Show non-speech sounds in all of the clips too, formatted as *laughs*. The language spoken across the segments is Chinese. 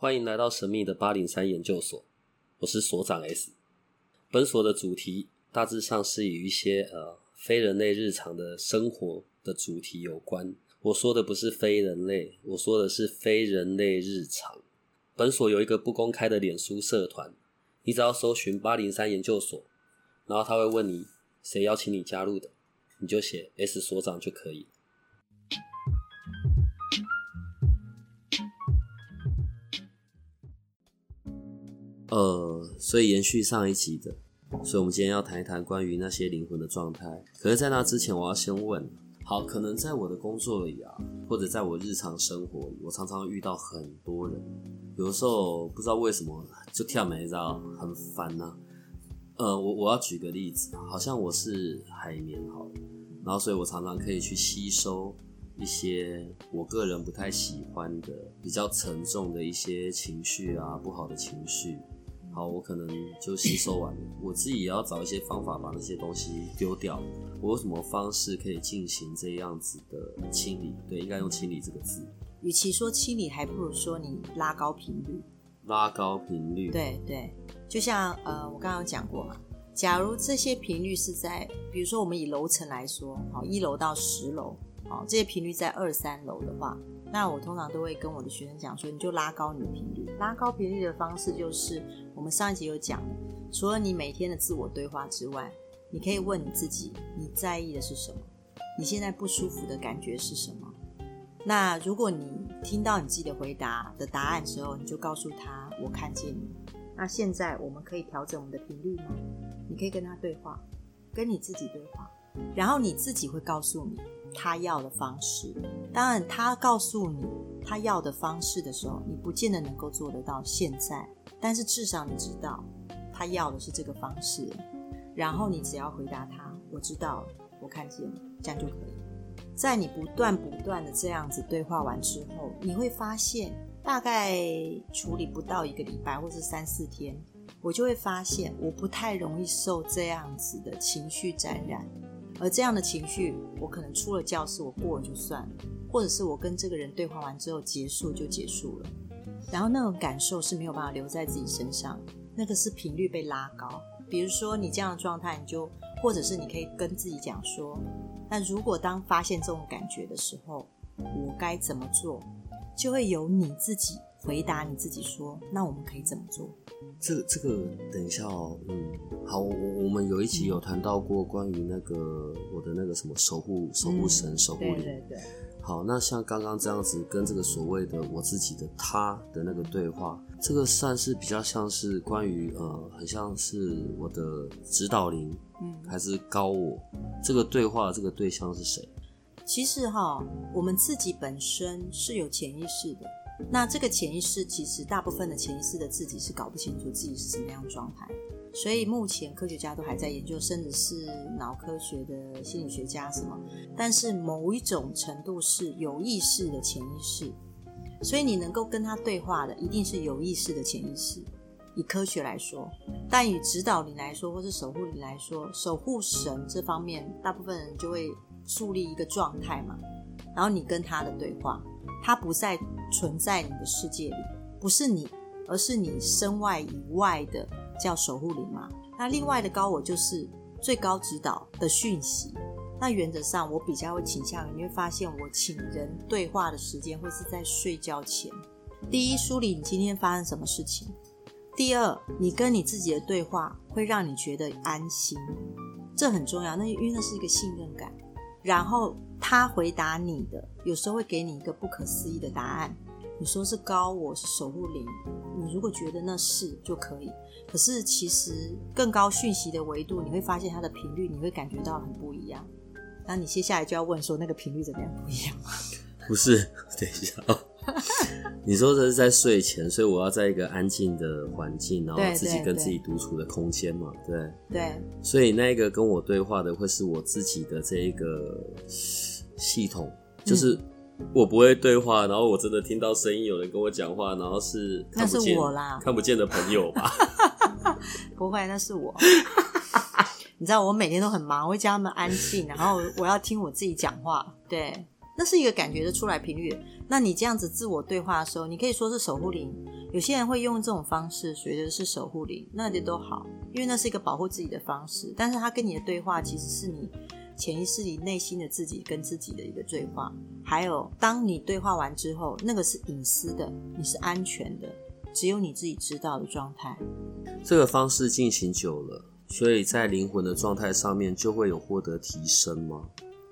欢迎来到神秘的八零三研究所，我是所长 S。本所的主题大致上是与一些呃非人类日常的生活的主题有关。我说的不是非人类，我说的是非人类日常。本所有一个不公开的脸书社团，你只要搜寻八零三研究所，然后他会问你谁邀请你加入的，你就写 S 所长就可以。呃，所以延续上一集的，所以我们今天要谈一谈关于那些灵魂的状态。可是，在那之前，我要先问：好，可能在我的工作里啊，或者在我日常生活里，我常常遇到很多人，有的时候不知道为什么就跳没到，很烦呐。呃，我我要举个例子，好像我是海绵，好，然后所以我常常可以去吸收一些我个人不太喜欢的、比较沉重的一些情绪啊，不好的情绪。好，我可能就吸收完了。我自己也要找一些方法把那些东西丢掉。我有什么方式可以进行这样子的清理？对，应该用“清理”这个字。与其说清理，还不如说你拉高频率。拉高频率。对对，就像呃，我刚刚讲过嘛。假如这些频率是在，比如说我们以楼层来说，好，一楼到十楼，好，这些频率在二三楼的话。那我通常都会跟我的学生讲说，你就拉高你的频率。拉高频率的方式就是，我们上一集有讲的，除了你每天的自我对话之外，你可以问你自己，你在意的是什么？你现在不舒服的感觉是什么？那如果你听到你自己的回答的答案之后，你就告诉他，我看见你。那现在我们可以调整我们的频率吗？你可以跟他对话，跟你自己对话，然后你自己会告诉你。他要的方式，当然，他告诉你他要的方式的时候，你不见得能够做得到。现在，但是至少你知道他要的是这个方式，然后你只要回答他：“我知道，我看见。”这样就可以。在你不断不断的这样子对话完之后，你会发现，大概处理不到一个礼拜或是三四天，我就会发现我不太容易受这样子的情绪沾染。而这样的情绪，我可能出了教室，我过了就算了，或者是我跟这个人对话完之后结束就结束了，然后那种感受是没有办法留在自己身上，那个是频率被拉高。比如说你这样的状态，你就或者是你可以跟自己讲说，那如果当发现这种感觉的时候，我该怎么做？就会由你自己回答你自己说，那我们可以怎么做？这这个等一下哦，嗯，好，我我们有一集有谈到过关于那个我的那个什么守护守护神守护灵，对对对。好，那像刚刚这样子跟这个所谓的我自己的他的那个对话，这个算是比较像是关于呃，很像是我的指导灵，嗯，还是高我？这个对话这个对象是谁？其实哈，我们自己本身是有潜意识的。那这个潜意识，其实大部分的潜意识的自己是搞不清楚自己是什么样的状态，所以目前科学家都还在研究，甚至是脑科学的心理学家什么。但是某一种程度是有意识的潜意识，所以你能够跟他对话的，一定是有意识的潜意识。以科学来说，但以指导你来说，或是守护你来说，守护神这方面，大部分人就会树立一个状态嘛，然后你跟他的对话。它不再存在你的世界里，不是你，而是你身外以外的叫守护灵嘛？那另外的高我就是最高指导的讯息。那原则上，我比较会倾向于你会发现，我请人对话的时间会是在睡觉前。第一，梳理你今天发生什么事情；第二，你跟你自己的对话会让你觉得安心，这很重要。那因为那是一个信任感。然后他回答你的，有时候会给你一个不可思议的答案。你说是高，我是守护灵。你如果觉得那是就可以，可是其实更高讯息的维度，你会发现它的频率，你会感觉到很不一样。那你接下来就要问说，那个频率怎么样不一样不是，等一下。*laughs* 你说这是在睡前，所以我要在一个安静的环境，然后自己跟自己独处的空间嘛，对对。所以那个跟我对话的会是我自己的这一个系统，就是我不会对话，然后我真的听到声音，有人跟我讲话，然后是那是我啦，看不见的朋友吧？*laughs* 不会，那是我。*laughs* 你知道我每天都很忙，我会叫他们安静，然后我要听我自己讲话，对。那是一个感觉的出来频率。那你这样子自我对话的时候，你可以说是守护灵，有些人会用这种方式，觉得是守护灵，那也都好，因为那是一个保护自己的方式。但是他跟你的对话，其实是你潜意识里内心的自己跟自己的一个对话。还有，当你对话完之后，那个是隐私的，你是安全的，只有你自己知道的状态。这个方式进行久了，所以在灵魂的状态上面就会有获得提升吗？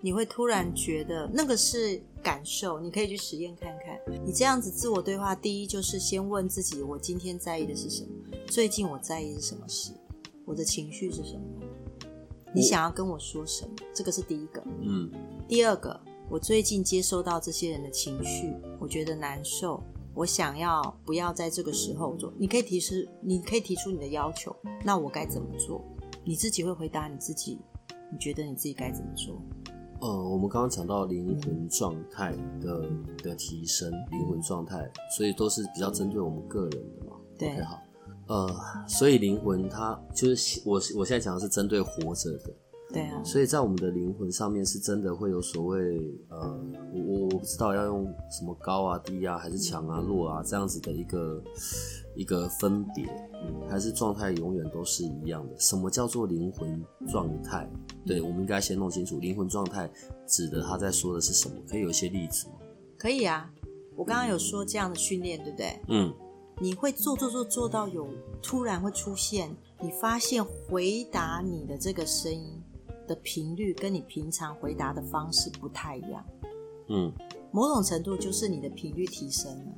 你会突然觉得那个是感受，你可以去实验看看。你这样子自我对话，第一就是先问自己：我今天在意的是什么？最近我在意是什么事？我的情绪是什么？你想要跟我说什么？这个是第一个。嗯。第二个，我最近接收到这些人的情绪，我觉得难受。我想要不要在这个时候做？你可以提示，你可以提出你的要求。那我该怎么做？你自己会回答你自己。你觉得你自己该怎么做？呃，我们刚刚讲到灵魂状态的的提升，灵魂状态，所以都是比较针对我们个人的嘛。对，好。呃，所以灵魂它就是我我现在讲的是针对活着的。对啊，所以在我们的灵魂上面是真的会有所谓呃，我我不知道要用什么高啊、低啊，还是强啊、弱啊这样子的一个一个分别，还是状态永远都是一样的？什么叫做灵魂状态？对，我们应该先弄清楚灵魂状态指的他在说的是什么？可以有一些例子吗？可以啊，我刚刚有说这样的训练，对不对？嗯，你会做做做做到有突然会出现，你发现回答你的这个声音。的频率跟你平常回答的方式不太一样，嗯，某种程度就是你的频率提升了，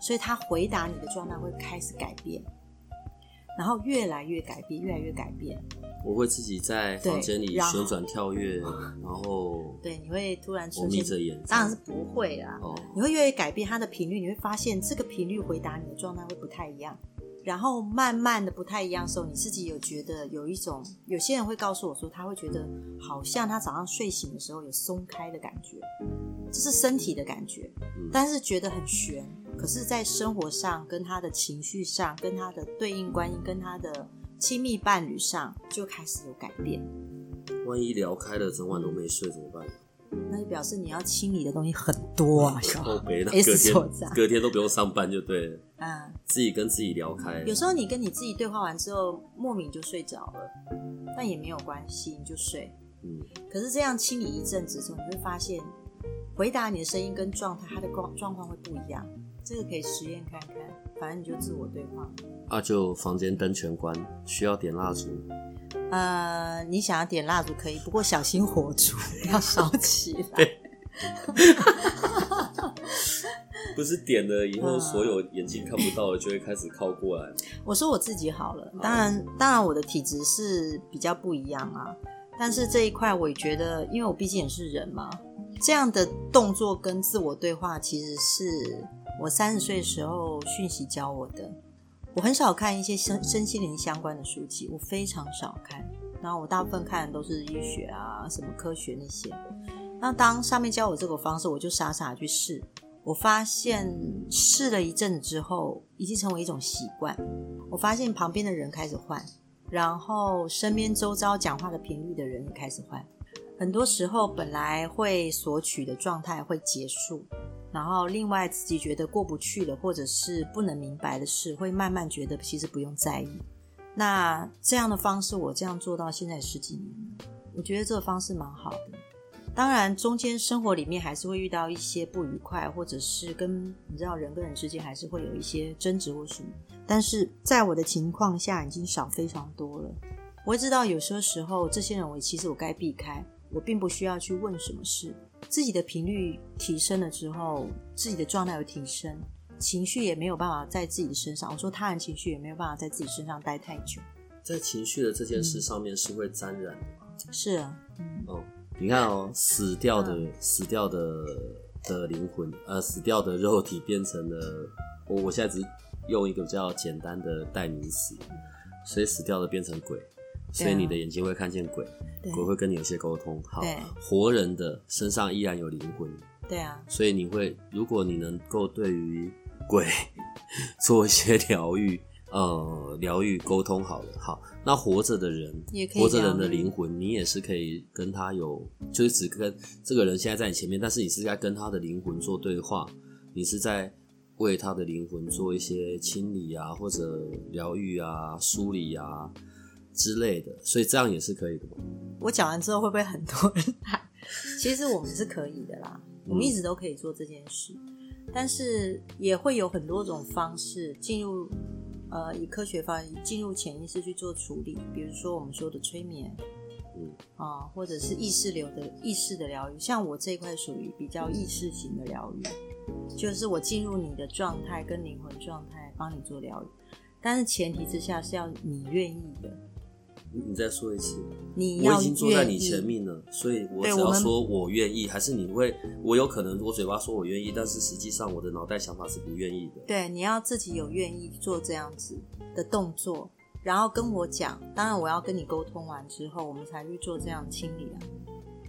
所以他回答你的状态会开始改变，然后越来越改变，越来越改变。我会自己在房间里旋转跳跃，然后对，你会突然眯着眼，当然是不会啦，你会越来越改变它的频率，你会发现这个频率回答你的状态会不太一样。然后慢慢的不太一样的时候，你自己有觉得有一种，有些人会告诉我说，他会觉得好像他早上睡醒的时候有松开的感觉，这是身体的感觉，但是觉得很悬。可是，在生活上、跟他的情绪上、跟他的对应关系、跟他的亲密伴侣上，就开始有改变。万一聊开了，整晚都没睡怎么办？那就表示你要清理的东西很多啊，靠背，隔天隔天都不用上班就对了。嗯，自己跟自己聊开。有时候你跟你自己对话完之后，莫名就睡着了，但也没有关系，你就睡。嗯。可是这样清理一阵子之后，你会发现，回答你的声音跟状态，它的状状况会不一样。这个可以实验看看，反正你就自我对话。啊，就房间灯全关，需要点蜡烛。呃，你想要点蜡烛可以，不过小心火烛要烧起来。不是点了以后，所有眼睛看不到的就会开始靠过来。我说我自己好了，当然，当然我的体质是比较不一样啊。但是这一块我也觉得，因为我毕竟也是人嘛，这样的动作跟自我对话，其实是我三十岁的时候讯息教我的。我很少看一些身身心灵相关的书籍，我非常少看。然后我大部分看的都是医学啊，什么科学那些。那当上面教我这个方式，我就傻傻去试。我发现试了一阵子之后，已经成为一种习惯。我发现旁边的人开始换，然后身边周遭讲话的频率的人也开始换。很多时候本来会索取的状态会结束。然后，另外自己觉得过不去了，或者是不能明白的事，会慢慢觉得其实不用在意。那这样的方式，我这样做到现在十几年了，我觉得这个方式蛮好的。当然，中间生活里面还是会遇到一些不愉快，或者是跟你知道人跟人之间还是会有一些争执或什么。但是在我的情况下，已经少非常多了。我会知道有些时候，这些人我其实我该避开，我并不需要去问什么事。自己的频率提升了之后，自己的状态有提升，情绪也没有办法在自己的身上。我说他人情绪也没有办法在自己身上待太久。在情绪的这件事上面是会沾染的吗？是啊，嗯，哦，你看哦，死掉的死掉的的灵魂，呃，死掉的肉体变成了我，我现在只用一个比较简单的代名词，所以死掉的变成鬼。所以你的眼睛会看见鬼，鬼会跟你有些沟通。好，活人的身上依然有灵魂。对啊。所以你会，如果你能够对于鬼 *laughs* 做一些疗愈，呃，疗愈沟通好了。好，那活着的人，活着人的灵魂，你也是可以跟他有，就是只跟这个人现在在你前面，但是你是在跟他的灵魂做对话，你是在为他的灵魂做一些清理啊，或者疗愈啊、梳理啊之类的，所以这样也是可以的吗？我讲完之后会不会很多人来？其实我们是可以的啦，我们一直都可以做这件事，但是也会有很多种方式进入，呃，以科学方进入潜意识去做处理，比如说我们说的催眠，嗯啊，或者是意识流的意识的疗愈，像我这一块属于比较意识型的疗愈，就是我进入你的状态跟灵魂状态，帮你做疗愈，但是前提之下是要你愿意的。你你再说一次，你要我已经坐在你前面了，所以我只要说我愿意，还是你会，我有可能我嘴巴说我愿意，但是实际上我的脑袋想法是不愿意的。对，你要自己有愿意做这样子的动作，然后跟我讲。当然，我要跟你沟通完之后，我们才去做这样清理啊。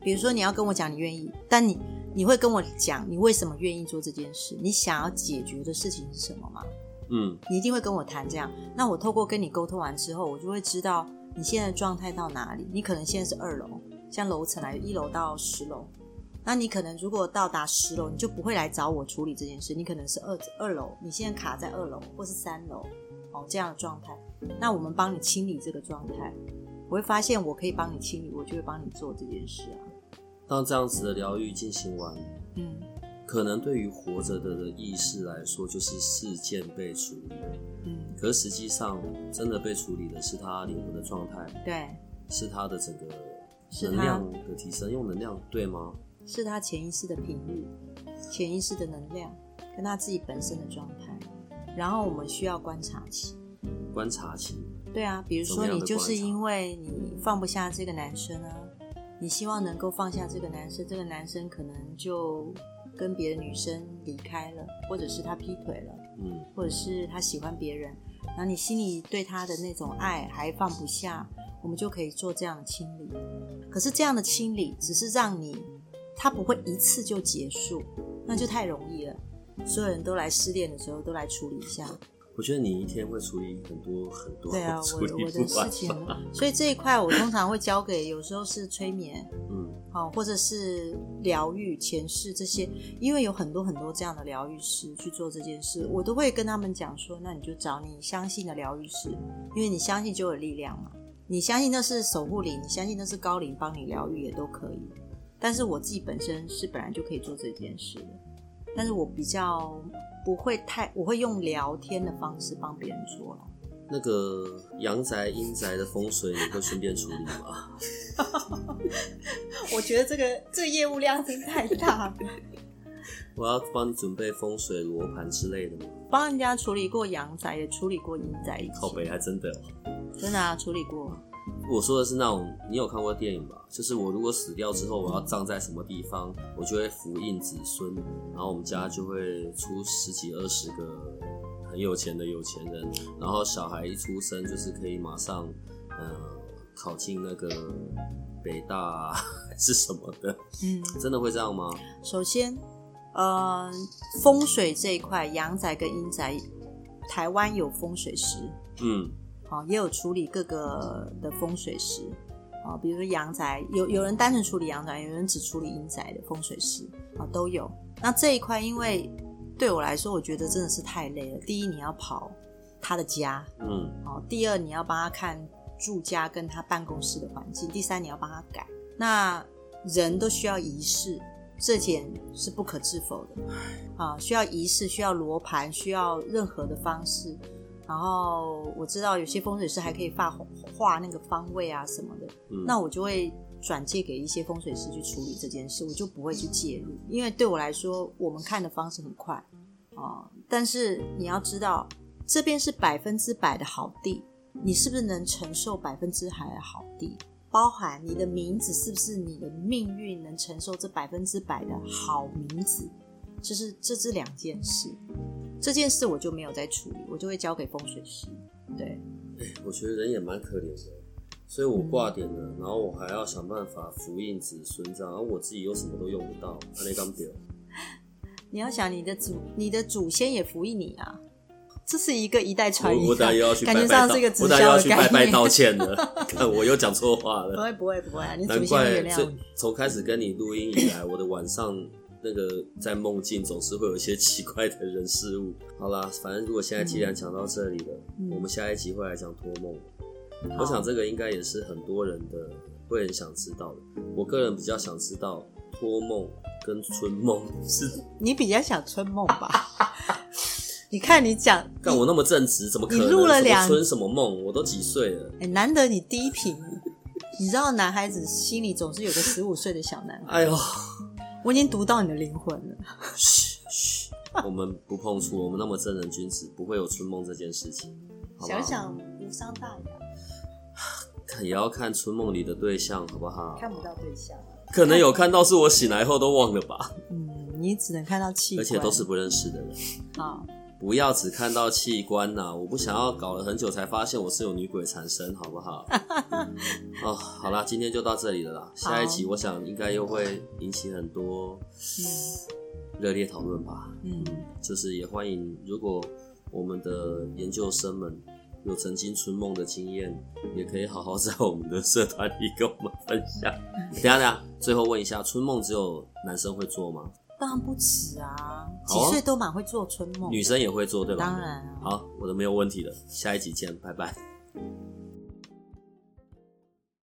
比如说，你要跟我讲你愿意，但你你会跟我讲你为什么愿意做这件事，你想要解决的事情是什么吗？嗯你一定会跟我谈这样。那我透过跟你沟通完之后，我就会知道你现在的状态到哪里。你可能现在是二楼，像楼层来一楼到十楼，那你可能如果到达十楼，你就不会来找我处理这件事。你可能是二二楼，你现在卡在二楼或是三楼哦这样的状态。那我们帮你清理这个状态，我会发现我可以帮你清理，我就会帮你做这件事啊。当这样子的疗愈进行完，嗯可能对于活着的的意识来说，就是事件被处理，嗯，可是实际上真的被处理的是他灵魂的状态，对，是他的整个能量的提升，用能量对吗？是他潜意识的频率、潜意识的能量跟他自己本身的状态，然后我们需要观察期。观察期，对啊，比如说你就是因为你放不下这个男生啊，你希望能够放下这个男生，这个男生可能就跟别的女生离开了，或者是他劈腿了，嗯或者是他喜欢别人，然后你心里对他的那种爱还放不下，我们就可以做这样的清理。可是这样的清理只是让你，他不会一次就结束，那就太容易了。所有人都来失恋的时候都来处理一下，我觉得你一天会处理很多很多，对啊，处我我的事情，*laughs* 所以这一块我通常会交给有时候是催眠，嗯哦，或者是疗愈、前世这些，因为有很多很多这样的疗愈师去做这件事，我都会跟他们讲说，那你就找你相信的疗愈师，因为你相信就有力量嘛。你相信那是守护灵，你相信那是高灵帮你疗愈也都可以。但是我自己本身是本来就可以做这件事的，但是我比较不会太，我会用聊天的方式帮别人做了。那个阳宅阴宅的风水，你会顺便处理吗？*laughs* 我觉得这个这个业务量真太大了。我要帮你准备风水罗盘之类的吗？帮人家处理过阳宅，也处理过阴宅一起，靠北还真的哦。真的啊，处理过。我说的是那种，你有看过电影吧？就是我如果死掉之后，我要葬在什么地方，我就会福印子孙，然后我们家就会出十几二十个很有钱的有钱人，然后小孩一出生就是可以马上呃考进那个北大、啊、*laughs* 还是什么的，嗯，真的会这样吗？首先，呃，风水这一块，阳宅跟阴宅，台湾有风水师，嗯好、也有处理各个的风水师，啊、比如说阳宅，有有人单纯处理阳宅，有人只处理阴宅的风水师，啊、都有。那这一块，因为对我来说，我觉得真的是太累了。第一，你要跑他的家，嗯好，第二你要帮他看住家跟他办公室的环境，第三你要帮他改。那人都需要仪式，这点是不可置否的啊，需要仪式，需要罗盘，需要任何的方式。然后我知道有些风水师还可以画画那个方位啊什么的，嗯，那我就会转借给一些风水师去处理这件事，我就不会去介入，因为对我来说，我们看的方式很快啊、但是你要知道，这边是百分之百的好地，你是不是能承受百分之百的好地？包含你的名字是不是你的命运能承受这百分之百的好名字？这是这是两件事，这件事我就没有在处理，我就会交给风水师。对，我觉得人也蛮可怜的，所以我挂点了，然后我还要想办法福印子孙这样，然后我自己又什么都用不到，那刚丢。*laughs* 你要想你的祖你的祖先也服役你啊，这是一个一代传一代，我要去拜感觉上是一个直我等下又要去拜拜。道歉了，*laughs* 看我又讲错话了。不会不会不会啊，你祖难怪这原谅你。从开始跟你录音以来，我的晚上那个在梦境总是会有一些奇怪的人事物。好啦，反正如果现在既然讲到这里了，嗯我们下一集会来讲托梦。好我想这个应该也是很多人的会很想知道的。我个人比较想知道托梦跟春梦是，*laughs* 你比较想春梦吧？*laughs* 你看你讲，干我那么正直，怎么可能？你录了两春什么梦？我都几岁了？哎、难得你低频，你知道男孩子心里总是有个十五岁的小男孩，哎呦，我已经读到你的灵魂了。嘘嘘，我们不碰触，我们那么正人君子，不会有春梦这件事情。好好想想无伤大雅，看也要看春梦里的对象，好不好？看不到对象啊。可能有看到，是我醒来后都忘了吧，嗯，你只能看到器官，而且都是不认识的人。好。不要只看到器官呐、我不想要搞了很久才发现我是有女鬼缠身，好不好？*laughs* 哦，好啦，今天就到这里了啦。下一集我想应该又会引起很多热烈讨论吧。嗯，就是也欢迎，如果我们的研究生们有曾经春梦的经验，也可以好好在我们的社团里跟我们分享。等下等下，最后问一下，春梦只有男生会做吗？当然不止啊，几岁都蛮会做春梦，女生也会做对吧？当然啊。好，我的没有问题了，下一集见，拜拜。